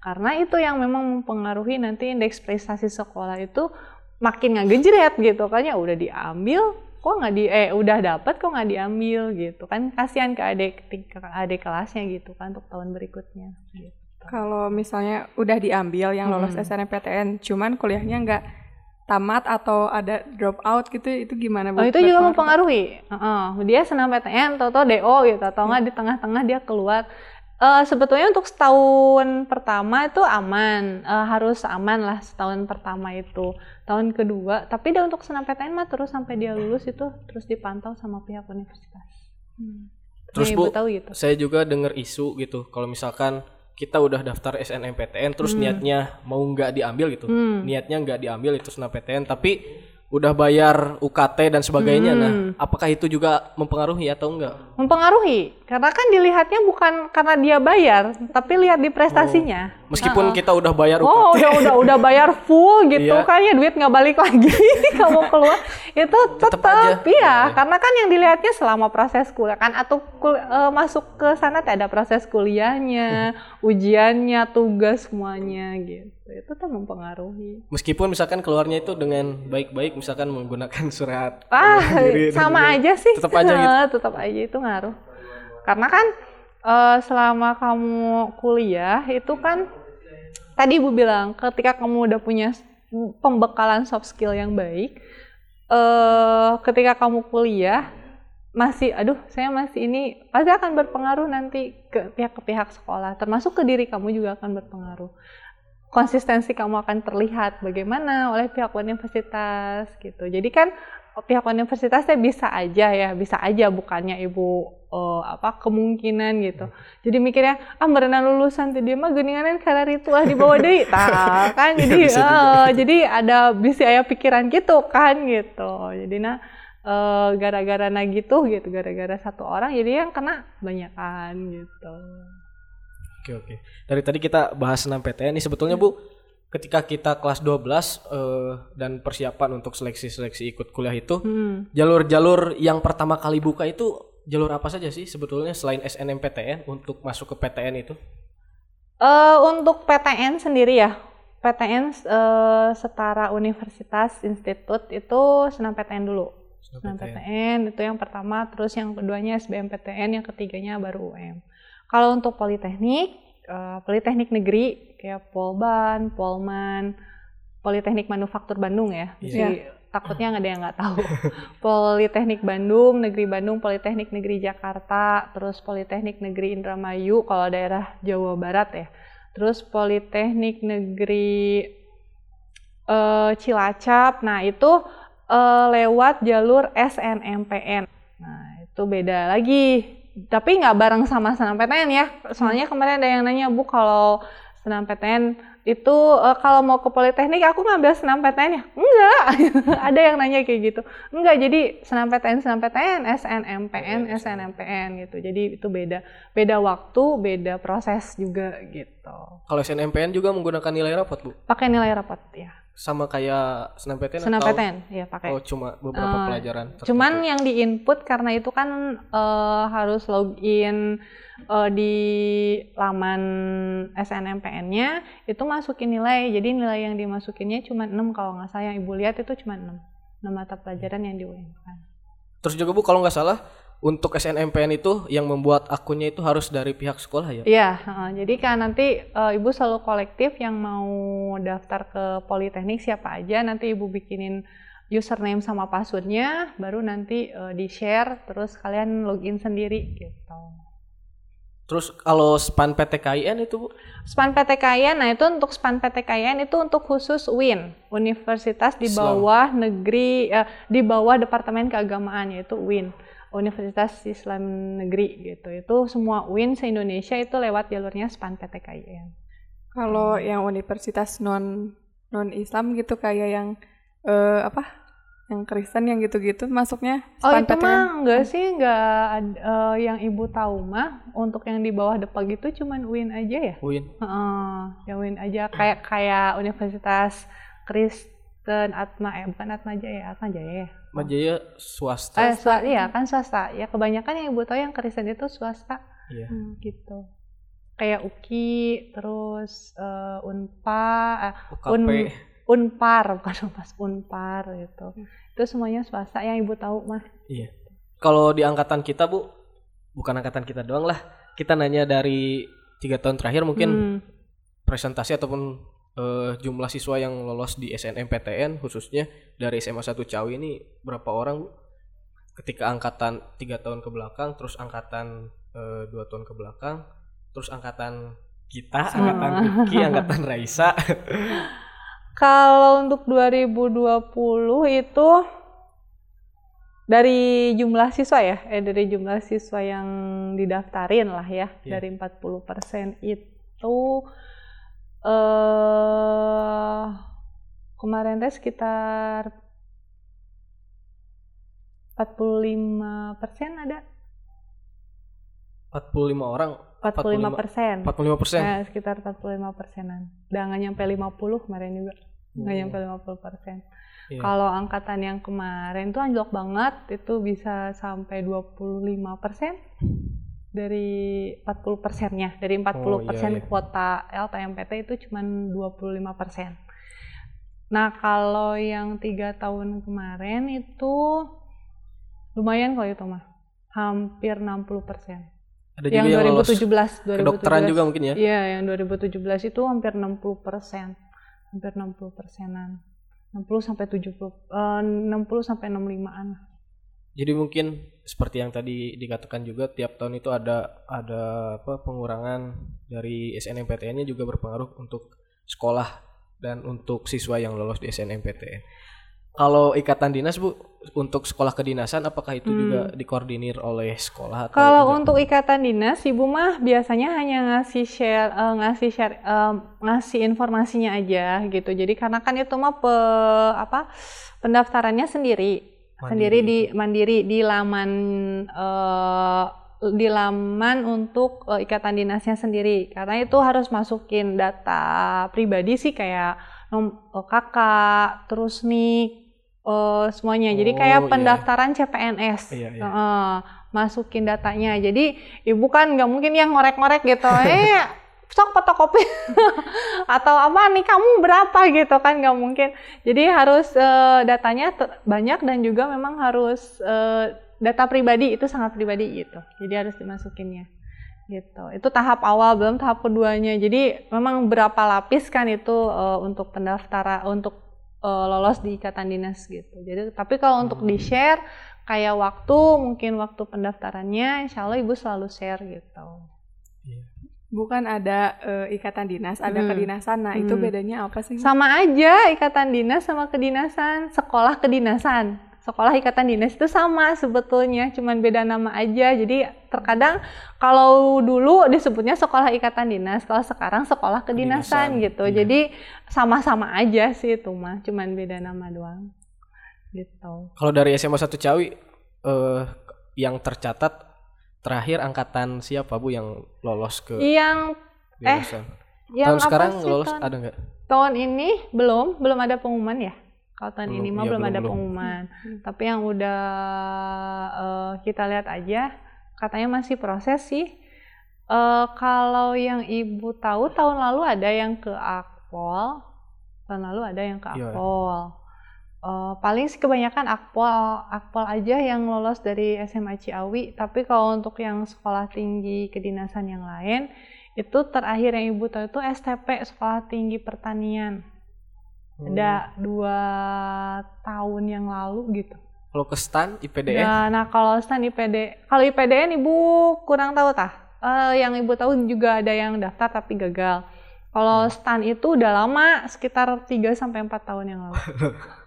Karena itu yang memang mempengaruhi nanti indeks prestasi sekolah itu makin ngegejret gitu kan ya udah diambil kok nggak di eh udah dapat kok nggak diambil gitu kan kasihan ke adik ke adik kelasnya gitu kan untuk tahun berikutnya gitu. Kalau misalnya udah diambil yang lolos Mm-mm. SNMPTN, cuman kuliahnya nggak tamat atau ada drop out gitu itu gimana Bu? Oh itu juga mempengaruhi. Heeh. Dia senam PTN, atau DO gitu, atau enggak di tengah-tengah dia keluar. Eh, sebetulnya untuk setahun pertama itu aman, Eh, harus aman lah setahun pertama itu. Tahun kedua, tapi dia untuk senam PTN mah terus sampai dia lulus itu terus dipantau sama pihak universitas. Terus Yang Bu, tahu gitu. saya juga dengar isu gitu kalau misalkan kita udah daftar SNMPTN terus niatnya mau nggak diambil gitu. Hmm. Niatnya nggak diambil itu SNMPTN tapi udah bayar UKT dan sebagainya. Nah, Hmm. apakah itu juga mempengaruhi atau enggak? Mempengaruhi, karena kan dilihatnya bukan karena dia bayar, tapi lihat di prestasinya. Meskipun kita udah bayar UKT. Oh udah udah udah bayar full gitu Iya. kan ya duit nggak balik lagi kamu keluar itu tetap iya Iya. karena kan yang dilihatnya selama proses kuliah kan atau kul- eh, masuk ke sana tuh ada proses kuliahnya ujiannya tugas semuanya gitu itu tuh mempengaruhi Meskipun misalkan keluarnya itu dengan baik-baik misalkan menggunakan surat ah sama aja sih Tetap aja gitu. tetap aja itu ngaruh karena kan eh, selama kamu kuliah itu kan tadi ibu bilang ketika kamu udah punya pembekalan soft skill yang baik eh ketika kamu kuliah masih aduh saya masih ini pasti akan berpengaruh nanti ke pihak ke pihak sekolah termasuk ke diri kamu juga akan berpengaruh. Konsistensi kamu akan terlihat bagaimana oleh pihak universitas gitu. Jadi kan pihak universitasnya bisa aja ya bisa aja bukannya ibu eh, apa kemungkinan gitu. Jadi mikirnya ah merenang lulusan tadi mah geninganan karir itu ah di bawah deui tah kan? Jadi bisa juga. eh, jadi ada bisa aya pikiran gitu kan gitu. Jadi nah eh, gara-gara nah gitu gitu gara-gara satu orang jadi yang kena banyakan gitu. Oke oke. Dari tadi kita bahas 6 PTN ini sebetulnya Bu, ketika kita kelas 12 eh, dan persiapan untuk seleksi-seleksi ikut kuliah itu, Hmm. jalur-jalur yang pertama kali buka itu jalur apa saja sih sebetulnya selain SNMPTN untuk masuk ke PTN itu? Eh, untuk PTN sendiri ya, PTN eh, setara universitas institut itu senam PTN dulu. Senam PTN itu yang pertama, terus yang keduanya SBMPTN, yang ketiganya baru UM. Kalau untuk politeknik, eh, politeknik negeri kayak Polban, Polman, Politeknik Manufaktur Bandung ya. Jadi takutnya nggak ada yang nggak tahu. Politeknik Bandung, Negeri Bandung, Politeknik Negeri Jakarta, terus Politeknik Negeri Indramayu kalau daerah Jawa Barat ya. Terus Politeknik Negeri eh, Cilacap. Nah, itu eh, lewat jalur SNMPN. Nah, itu beda lagi. Tapi nggak bareng sama SNMPTN ya. Soalnya kemarin ada yang nanya, Bu, kalau SNMPTN itu eh, kalau mau ke Politeknik aku ngambil SNMPTN ya? Enggak. ada yang nanya kayak gitu. Enggak, jadi SNMPTN, SNMPTN, SNMPN, SNMPN gitu. Jadi itu beda. Beda waktu, beda proses juga gitu. Kalau SNMPN juga menggunakan nilai rapot Bu, Pakai nilai rapot ya. Sama kayak SNMPTN atau SNMPTN, ya pakai. oh cuma beberapa Eh, pelajaran? tertentu? Cuman yang di input karena itu kan eh, harus login eh, di laman SNMPN-nya itu masukin nilai. Jadi nilai yang dimasukinnya cuma 6 kalau nggak salah yang Ibu lihat itu cuma 6. 6 mata pelajaran yang di UN kan. Terus juga Bu kalau nggak salah untuk SNMPN itu yang membuat akunnya itu harus dari pihak sekolah ya? Iya, jadi kan nanti eh, Ibu selalu kolektif yang mau daftar ke Politeknik siapa aja nanti Ibu bikinin username sama passwordnya baru nanti eh, di-share terus kalian login sendiri gitu. Terus kalau span PTKIN itu Bu? SPAN PTKIN, nah itu untuk SPAN PTKIN itu untuk khusus UIN, Universitas di Islam. bawah negeri, eh, di bawah Departemen Keagamaan yaitu UIN, Universitas Islam Negeri gitu. Itu semua UIN se-Indonesia itu lewat jalurnya SPAN PTKIN. Kalau yang universitas non non Islam gitu kayak yang eh, apa? Yang Kristen yang gitu-gitu masuknya Oh SPAN itu mah enggak sih, enggak ad- eh, yang ibu tahu mah untuk yang di bawah Depag itu cuman UIN aja ya? UIN. Heeh, yang UIN aja kayak kayak Universitas Kristen Atma eh bukan Atma Jaya, Atma Jaya ya. Majaya swasta. Eh, swasta, iya kan swasta. Ya kebanyakan yang ibu tahu yang Kristen itu swasta Iya. Hmm. gitu. Kayak UKI, terus eh, Unpa, UKP. Un- Unpar, bukan Unpas, Unpar gitu. Itu semuanya swasta yang ibu tahu mah. Iya. Kalau di angkatan kita Bu, bukan angkatan kita doang lah. Kita nanya dari tiga tahun terakhir mungkin Hmm. presentasi ataupun eh, jumlah siswa yang lolos di SNMPTN khususnya dari SMA 1 Ciawi ini berapa orang Bu? ketika angkatan tiga tahun ke belakang terus angkatan eh, dua tahun ke belakang terus angkatan kita angkatan Vicky angkatan Raisa Kalau untuk 2020 itu dari jumlah siswa ya, eh dari jumlah siswa yang didaftarin lah ya, Iya. dari 40% itu eh kemarin teh sekitar 45% ada. 45 orang 45 persen. 45 persen Nah, sekitar 45 persenan. Udah nggak nyampe 50 kemarin juga. Nggak Hmm. nyampe 50 persen. Iya. Kalau angkatan yang kemarin tuh anjlok banget, itu bisa sampai 25 persen dari 40 persennya. Dari 40 persen iya, iya. kuota LTMPT itu cuma 25 persen. Nah, kalau yang tiga tahun kemarin itu lumayan kalau itu mah. Hampir 60 persen. ada Yang juga yang lolos 2017, 2017. kedokteran juga mungkin ya Iya, yang 2017 itu hampir 60 persen, hampir 60 persenan, 60 sampai 70, eh, 60 sampai 65an. Jadi mungkin seperti yang tadi dikatakan juga tiap tahun itu ada ada apa pengurangan dari SNMPTN-nya juga berpengaruh untuk sekolah dan untuk siswa yang lolos di SNMPTN. Kalau ikatan dinas Bu untuk sekolah kedinasan apakah itu juga dikoordinir oleh sekolah atau Kalau enggak? untuk ikatan dinas, ibu mah biasanya hanya ngasih share, eh, ngasih share, eh, ngasih informasinya aja gitu. Jadi karena kan itu mah pe, apa pendaftarannya sendiri, sendiri di mandiri di laman eh, di laman untuk eh, ikatan dinasnya sendiri. Karena itu harus masukin data pribadi sih kayak nom- eh, kakak, terus nik, eh, semuanya. Jadi Oh, kayak iya. pendaftaran CPNS. Iya, iya. Heeh, masukin datanya. Jadi ibu kan nggak mungkin yang ngorek-ngorek gitu. eh, sok fotokopi atau apa nih kamu berapa gitu kan nggak mungkin. Jadi harus eh, datanya banyak dan juga memang harus eh, data pribadi itu sangat pribadi gitu. Jadi harus dimasukinnya gitu. Itu tahap awal belum tahap keduanya. Jadi memang berapa lapis kan itu eh, untuk pendaftaran untuk eh, lolos di ikatan dinas gitu. Jadi tapi kalau untuk di share kayak waktu mungkin waktu pendaftarannya insya Allah ibu selalu share gitu. Bukan ada eh, ikatan dinas, ada Hmm. kedinasan. Nah, itu Hmm. bedanya apa sih? Sama aja ikatan dinas sama kedinasan, sekolah kedinasan. Sekolah ikatan dinas itu sama sebetulnya, cuman beda nama aja. Jadi terkadang kalau dulu disebutnya sekolah ikatan dinas, kalau sekarang sekolah kedinasan, Kedinasan, gitu. iya. Jadi sama-sama aja sih itu mah, cuman beda nama doang. Gitu. Kalau dari SMA 1 Ciawi eh yang tercatat terakhir angkatan siapa Bu yang lolos ke Yang eh, yang tahun apa sekarang sih, lolos tahun- ada nggak? tahun ini belum belum ada pengumuman ya kalau tahun Belum, ini mah iya, belum, belum, ada belum. pengumuman tapi yang udah eh, kita lihat aja katanya masih proses sih Eh, kalau yang ibu tahu tahun lalu ada yang ke Akpol tahun lalu ada yang ke Iya. Akpol Eh, paling sih kebanyakan Akpol Akpol aja yang lolos dari SMA Ciawi tapi kalau untuk yang sekolah tinggi kedinasan yang lain itu terakhir yang ibu tahu itu STP Sekolah Tinggi Pertanian ada dua tahun yang lalu gitu. Kalau ke STAN IPDN Ya, nah kalau stan IPD, kalau IPDN ibu kurang tahu tah. Eh, yang ibu tahu juga ada yang daftar tapi gagal. Kalau stan itu udah lama, sekitar 3 sampai 4 tahun yang lalu.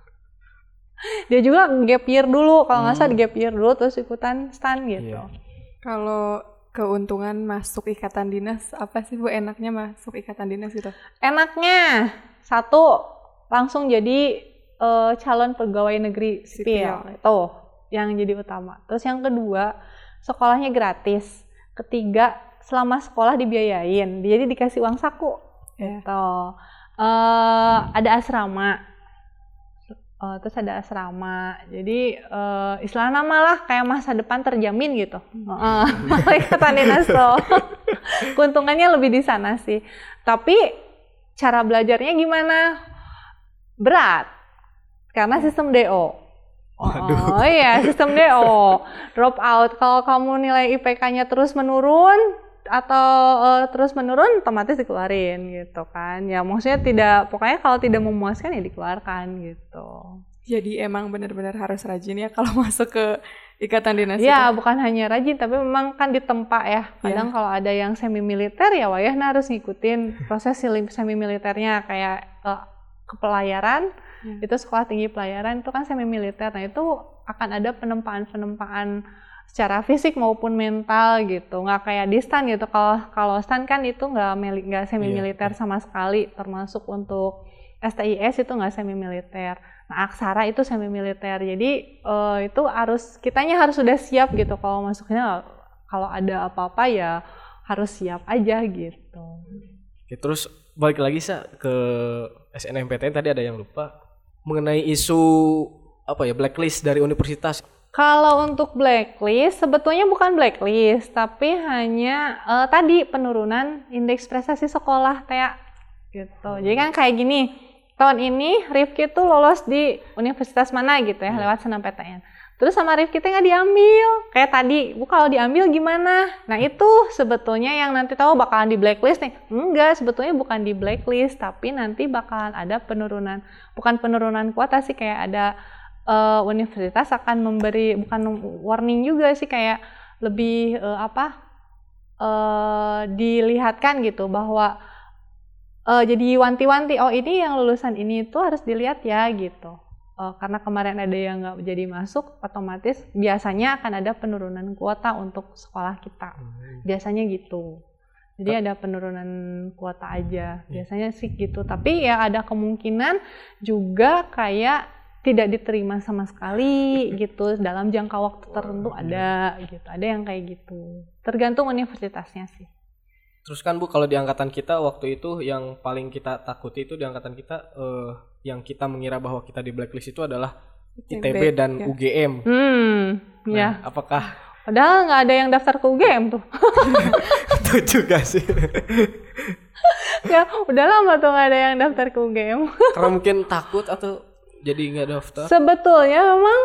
Dia juga gap year dulu, kalau nggak salah gap year dulu terus ikutan stan gitu. Iya. Kalau keuntungan masuk ikatan dinas, apa sih Bu enaknya masuk ikatan dinas gitu? Enaknya satu langsung jadi eh, calon pegawai negeri sipil Sipil. itu yang jadi utama. Terus yang kedua sekolahnya gratis. Ketiga selama sekolah dibiayain, jadi dikasih uang saku. Ya. Gitu. Eh, ada asrama. Eh, terus ada asrama. Jadi eh, istilahnya malah kayak masa depan terjamin gitu. Malah ikatan dinas tuh. Keuntungannya lebih di sana sih. Tapi cara belajarnya gimana? Berat. Karena sistem DO. Oh iya, sistem DO. Drop out. Kalau kamu nilai IPK-nya terus menurun, atau uh, terus menurun otomatis dikeluarin gitu kan ya maksudnya tidak pokoknya kalau tidak memuaskan ya dikeluarkan gitu jadi emang benar-benar harus rajin ya kalau masuk ke ikatan dinas ya itu. bukan hanya rajin tapi memang kan di tempat ya kadang Ya. kalau ada yang semi militer ya wayahna harus ngikutin proses semi militernya kayak uh, kepelayaran Ya. itu sekolah tinggi pelayaran itu kan semi militer nah itu akan ada penempaan penempaan secara fisik maupun mental gitu. Nggak kayak di stan gitu. Kalau kalau stan kan itu nggak mili- nggak semi militer sama sekali. Termasuk untuk STIS itu nggak semi militer nah aksara itu semi militer jadi eh, itu harus kitanya harus sudah siap gitu. Kalau masuknya kalau ada apa-apa ya harus siap aja gitu. Oke, terus balik lagi sa ke SNMPTN tadi ada yang lupa mengenai isu apa ya blacklist dari universitas. Kalau untuk blacklist, sebetulnya bukan blacklist, tapi hanya eh, tadi penurunan indeks prestasi sekolah TEA gitu. Jadi kan kayak gini, tahun ini Rifki tuh lolos di universitas mana gitu ya lewat SNMPTN. Terus sama Rifki teh nggak diambil, kayak tadi, bu kalau diambil gimana? Nah itu sebetulnya yang nanti tahu bakalan di blacklist nih. Enggak, sebetulnya bukan di blacklist, tapi nanti bakalan ada penurunan, bukan penurunan kuota sih kayak ada eh, universitas akan memberi bukan warning juga sih kayak lebih eh, apa eh, dilihatkan gitu bahwa eh, jadi wanti-wanti oh ini yang lulusan ini itu harus dilihat ya gitu. Eh, karena kemarin ada yang nggak jadi masuk otomatis biasanya akan ada penurunan kuota untuk sekolah kita. Biasanya gitu. Jadi ada penurunan kuota aja. Biasanya sih gitu. Tapi ya ada kemungkinan juga kayak tidak diterima sama sekali gitu. Dalam jangka waktu tertentu ada gitu. Ada yang kayak gitu. Tergantung universitasnya sih. Terus kan Bu kalau di angkatan kita waktu itu yang paling kita takuti itu di angkatan kita eh, yang kita mengira bahwa kita di blacklist itu adalah ITB dan ya. UGM. hmm Nah, ya. apakah padahal nggak ada yang daftar ke UGM tuh. Itu juga sih? ya udah lama tuh nggak ada yang daftar ke UGM Karena mungkin takut atau jadi nggak daftar? Sebetulnya memang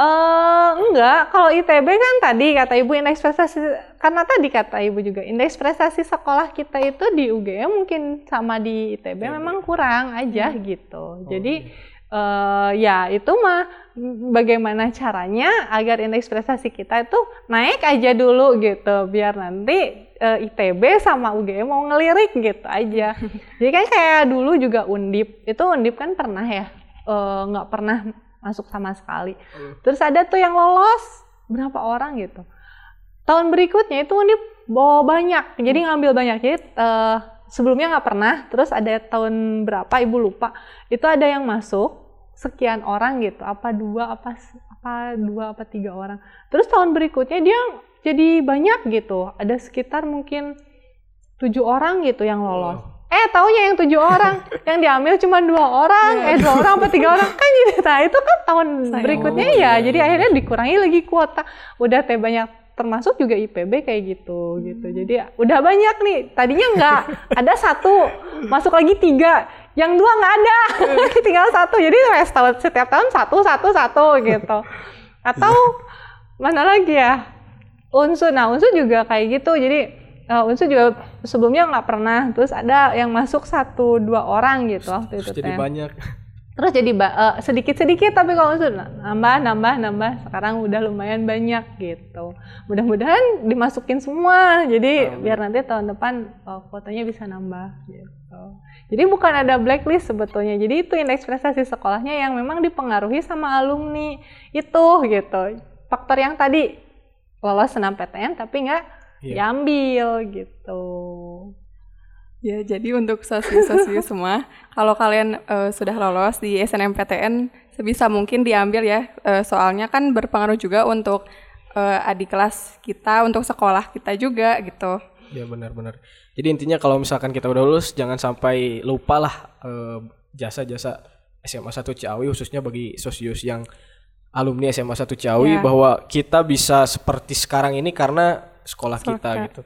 eh enggak, kalau ITB kan tadi kata Ibu indeks prestasi karena tadi kata Ibu juga indeks prestasi sekolah kita itu di UGM mungkin sama di ITB memang kurang aja gitu. Jadi eh ya itu mah bagaimana caranya agar indeks prestasi kita itu naik aja dulu gitu biar nanti eh, ITB sama UGM mau ngelirik gitu aja. Jadi kan kayak dulu juga Undip, itu Undip kan pernah ya eh, nggak pernah masuk sama sekali. Terus ada tuh yang lolos berapa orang gitu. Tahun berikutnya itu Undip bawa banyak, jadi ngambil banyak. Jadi eh, sebelumnya nggak pernah, terus ada tahun berapa ibu lupa, itu ada yang masuk sekian orang gitu, apa dua apa apa dua apa tiga orang. Terus tahun berikutnya dia jadi banyak gitu, ada sekitar mungkin tujuh orang gitu yang lolos. Eh taunya yang tujuh orang, yang diambil cuma dua orang, eh dua orang apa tiga orang? Kan jadi nah itu kan tahun berikutnya ya, jadi akhirnya dikurangi lagi kuota. Udah teh banyak termasuk juga IPB kayak gitu gitu. Jadi udah banyak nih, tadinya nggak. Ada satu, masuk lagi tiga, yang dua nggak ada, tinggal satu. Jadi wes tahun setiap tahun satu satu satu gitu. Atau mana lagi ya? Unsur, nah unsur juga kayak gitu. Jadi uh, unsur juga sebelumnya nggak pernah. Terus ada yang masuk satu dua orang gitu waktu itu. Terus jadi teh. banyak. Terus jadi ba- eh, sedikit-sedikit tapi kalau unsur nah, nambah nambah nambah sekarang udah lumayan banyak gitu. Mudah-mudahan dimasukin semua. Jadi biar nanti tahun depan eh, kuotanya bisa nambah gitu. Jadi bukan ada blacklist sebetulnya. Jadi itu indeks prestasi sekolahnya yang memang dipengaruhi sama alumni itu gitu. Faktor yang tadi lolos senam PTN tapi nggak Iya. diambil gitu. Ya, jadi untuk sosius-sosius semua, kalau kalian eh, sudah lolos di SNMPTN, sebisa mungkin diambil ya. Eh, soalnya kan berpengaruh juga untuk eh, adik kelas kita, untuk sekolah kita juga gitu. Ya benar-benar. Jadi intinya kalau misalkan kita udah lulus jangan sampai lupa lah jasa-jasa SMA 1 Ciawi khususnya bagi sosius yang alumni SMA 1 Ciawi Ya. bahwa kita bisa seperti sekarang ini karena sekolah Sekolah kita gitu.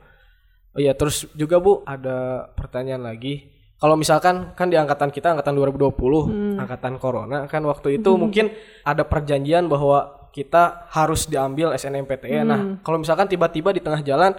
Oh iya, terus juga Bu ada pertanyaan lagi. Kalau misalkan kan di angkatan kita angkatan 2020, angkatan corona kan waktu itu mungkin ada perjanjian bahwa kita harus diambil SNMPTN. Nah, kalau misalkan tiba-tiba di tengah jalan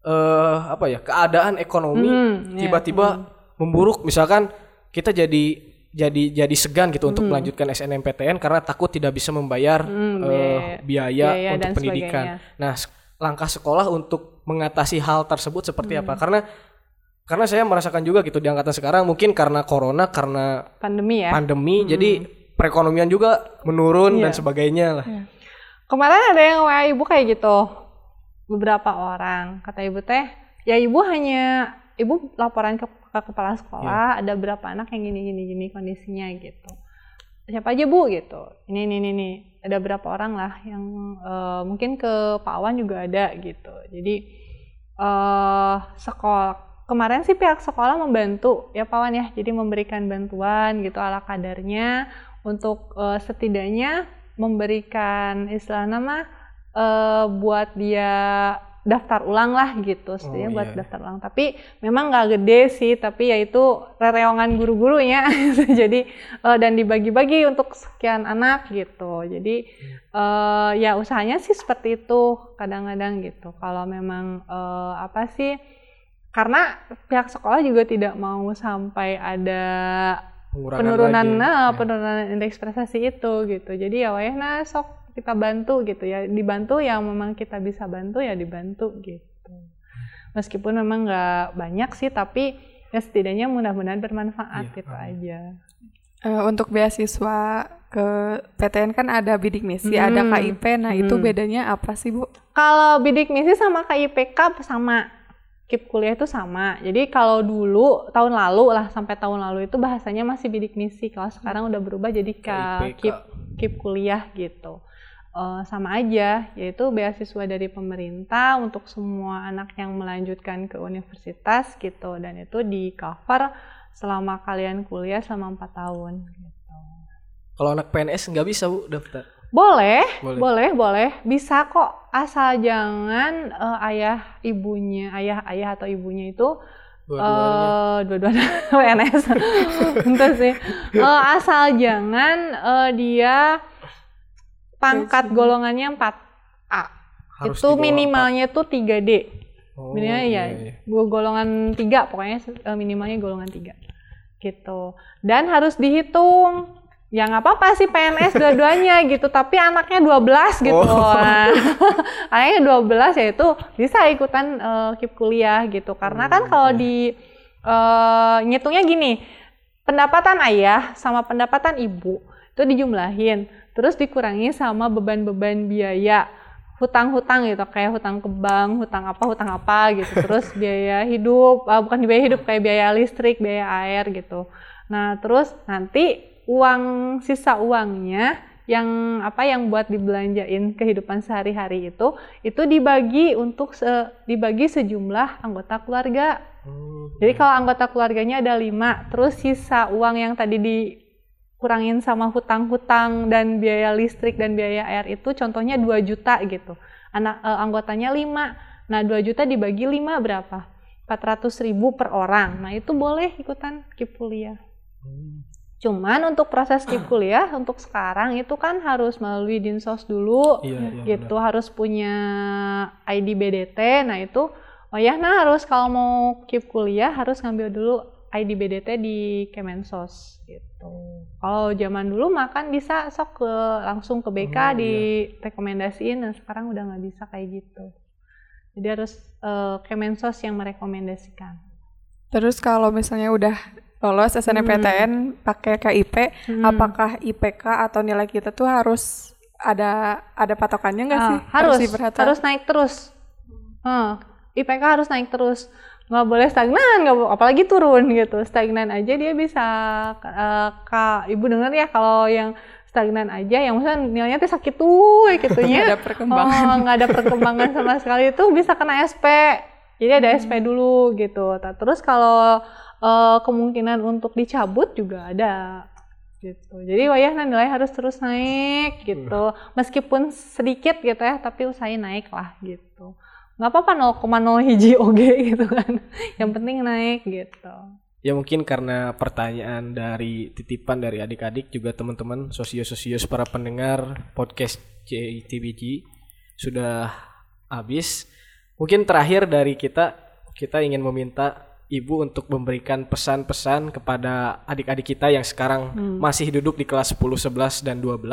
eh apa ya keadaan ekonomi Hmm, iya, tiba-tiba memburuk misalkan kita jadi jadi jadi segan gitu untuk melanjutkan SNMPTN karena takut tidak bisa membayar Hmm, eh, biaya- biaya, untuk pendidikan. sebagainya. Nah, langkah sekolah untuk mengatasi hal tersebut seperti apa? Karena karena saya merasakan juga gitu di angkatan sekarang mungkin karena corona karena pandemi ya. pandemi jadi perekonomian juga menurun dan sebagainya lah. Kemarin ada yang WA ibu kayak gitu. Beberapa orang. Kata ibu teh, ya ibu hanya ibu laporan ke, ke kepala sekolah ada berapa anak yang gini gini gini kondisinya gitu. Siapa aja bu gitu. Ini ini ini, ada berapa orang lah yang eh, mungkin ke Pak Wan juga ada gitu. Jadi eh sekolah kemarin sih pihak sekolah membantu ya Pak Wan ya. Jadi memberikan bantuan gitu ala kadarnya untuk eh, setidaknya memberikan istilah nama eh, buat dia daftar ulang lah gitu, setidaknya Oh, buat iya. daftar ulang. Tapi memang nggak gede sih, tapi ya itu rereongan guru-gurunya. Jadi eh, dan dibagi-bagi untuk sekian anak gitu. Jadi eh, ya usahanya sih seperti itu kadang-kadang gitu. Kalau memang eh, apa sih? Karena pihak sekolah juga tidak mau sampai ada Pengurangan penurunan lagi. nah, Ya. penurunan indeks prestasi itu gitu jadi ya wayahna sok kita bantu gitu ya dibantu yang memang kita bisa bantu ya dibantu gitu meskipun memang nggak banyak sih tapi ya setidaknya mudah-mudahan bermanfaat Iya, gitu amin. aja Eh, untuk beasiswa ke PTN kan ada bidik misi, ada Hmm. KIP. Nah, itu Hmm. bedanya apa sih, Bu? Kalau bidik misi sama KIPK sama. KIP kuliah itu sama. Jadi kalau dulu tahun lalu lah sampai tahun lalu itu bahasanya masih bidik misi. Kalau sekarang udah berubah jadi ke. KIP KIP kuliah gitu. Eh, sama aja, yaitu beasiswa dari pemerintah untuk semua anak yang melanjutkan ke universitas gitu dan itu di cover selama kalian kuliah selama empat tahun. Gitu. Kalau anak PNS nggak bisa bu daftar. Boleh, Boleh. boleh, boleh, bisa kok. Asal jangan eh, ayah ibunya, ayah ayah atau ibunya itu Dua-duanya. eh dua-duanya PNS. Bentar sih. Eh, asal jangan eh, dia pangkat golongannya 4A. Harus itu minimalnya tuh 3D. empat. Oh, Minimalnya ya iya, iya. gua golongan 3 pokoknya eh, minimalnya golongan 3. Gitu. Dan harus dihitung ya nggak apa-apa sih PNS dua-duanya gitu tapi anaknya 12 gitu Oh. Nah, anaknya 12 ya itu bisa ikutan eh, KIP kuliah gitu karena kan Hmm, kalau iya. di eh, ngitungnya gini pendapatan ayah sama pendapatan ibu itu dijumlahin terus dikurangi sama beban-beban biaya hutang-hutang gitu kayak hutang ke bank, hutang apa, hutang apa gitu. Terus biaya hidup, ah, bukan biaya hidup kayak biaya listrik, biaya air gitu. Nah, terus nanti uang sisa uangnya yang apa yang buat dibelanjain kehidupan sehari-hari itu itu dibagi untuk se- dibagi sejumlah anggota keluarga. Hmm, Jadi kalau anggota keluarganya ada lima, terus sisa uang yang tadi dikurangin sama hutang-hutang dan biaya listrik dan biaya air itu contohnya 2 juta gitu. Anak eh, anggotanya 5. Nah, 2 juta dibagi 5 berapa? 400 ribu per orang. Nah, itu boleh ikutan KIP kuliah. Hmm. Cuman untuk proses KIP kuliah untuk sekarang itu kan harus melalui Dinsos dulu Iya, iya, gitu harus punya ID BDT nah itu oh ya nah harus kalau mau keep kuliah harus ngambil dulu ID BDT di Kemensos gitu kalau zaman dulu makan bisa sok ke langsung ke BK Oh, iya. direkomendasiin dan sekarang udah nggak bisa kayak gitu jadi harus eh, Kemensos yang merekomendasikan Terus kalau misalnya udah lolos SNMPTN pakai KIP, Hmm. apakah IPK atau nilai kita tuh harus ada ada patokannya nggak Ah, sih? harus diperhatikan? harus naik terus Hmm, IPK harus naik terus nggak boleh stagnan nggak apalagi turun gitu. Stagnan aja dia bisa eh, kak ibu dengar ya kalau yang stagnan aja yang misalnya nilainya tuh sakit tuh gitunya Nggak ada perkembangan. oh, nggak ada perkembangan sama sekali. Itu bisa kena SP jadi ada SP dulu gitu. Terus kalau eh, kemungkinan untuk dicabut juga ada gitu. Jadi wayahna nilai harus terus naik gitu. Meskipun sedikit gitu ya tapi usahain naik lah gitu nggak apa-apa 0,0 hiji oge gitu kan yang penting naik gitu Ya mungkin karena pertanyaan dari titipan dari adik-adik juga teman-teman sosio-sosios para pendengar podcast JTBG sudah habis. Mungkin terakhir dari kita, kita ingin meminta Ibu untuk memberikan pesan-pesan kepada adik-adik kita yang sekarang masih duduk di kelas 10, 11, dan 12.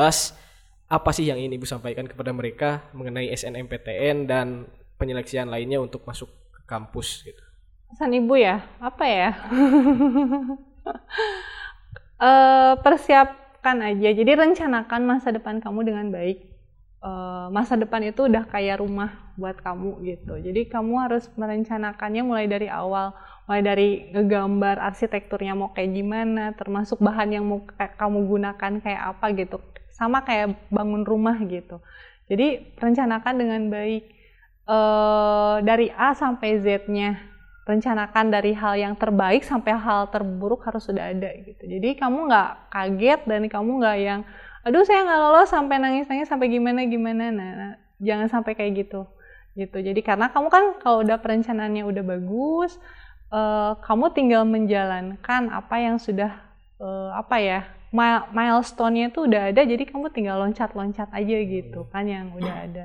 Apa sih yang ingin Ibu sampaikan kepada mereka mengenai SNMPTN dan penyeleksian lainnya untuk masuk ke kampus gitu? Pesan ibu ya, apa ya? Eh, persiapkan aja. Jadi rencanakan masa depan kamu dengan baik. Eh, masa depan itu udah kayak rumah buat kamu gitu. Jadi kamu harus merencanakannya mulai dari awal, mulai dari ngegambar arsitekturnya mau kayak gimana, termasuk bahan yang mau ka- kamu gunakan kayak apa gitu. Sama kayak bangun rumah gitu. Jadi rencanakan dengan baik eh dari A sampai Z-nya rencanakan dari hal yang terbaik sampai hal terburuk harus sudah ada gitu. Jadi kamu nggak kaget dan kamu nggak yang, aduh saya nggak lolos sampai nangis-nangis sampai gimana gimana. Nah, nah, jangan sampai kayak gitu, gitu. Jadi karena kamu kan kalau udah perencanaannya udah bagus, eh, kamu tinggal menjalankan apa yang sudah eh, apa ya mi- milestone-nya itu udah ada. Jadi kamu tinggal loncat-loncat aja gitu kan yang udah ada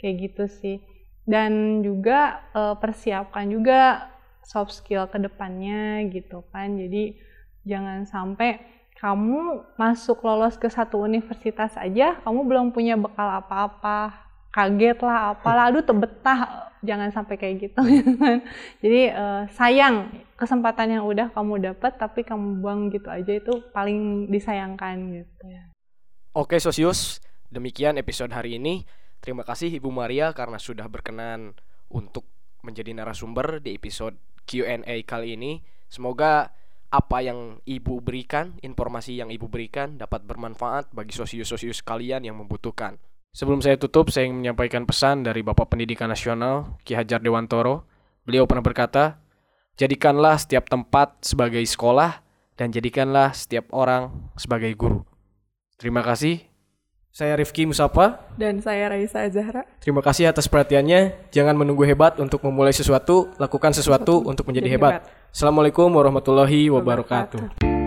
kayak gitu sih. Dan juga eh, persiapkan juga soft skill ke depannya gitu kan. Jadi jangan sampai kamu masuk lolos ke satu universitas aja, kamu belum punya bekal apa-apa, kaget lah apalah, aduh tebetah, jangan sampai kayak gitu. Jadi eh, sayang kesempatan yang udah kamu dapat tapi kamu buang gitu aja itu paling disayangkan gitu. Oke Sosius, demikian episode hari ini. Terima kasih Ibu Maria karena sudah berkenan untuk menjadi narasumber di episode Q&A kali ini. Semoga apa yang Ibu berikan, informasi yang Ibu berikan dapat bermanfaat bagi sosius-sosius kalian yang membutuhkan. Sebelum saya tutup, saya ingin menyampaikan pesan dari Bapak Pendidikan Nasional Ki Hajar Dewantoro. Beliau pernah berkata, "Jadikanlah setiap tempat sebagai sekolah dan jadikanlah setiap orang sebagai guru." Terima kasih. Saya Rifki Musapa. Dan saya Raisa Zahra. Terima kasih atas perhatiannya. Jangan menunggu hebat untuk memulai sesuatu, lakukan sesuatu untuk menjadi Jadi hebat. Assalamualaikum warahmatullahi wabarakatuh.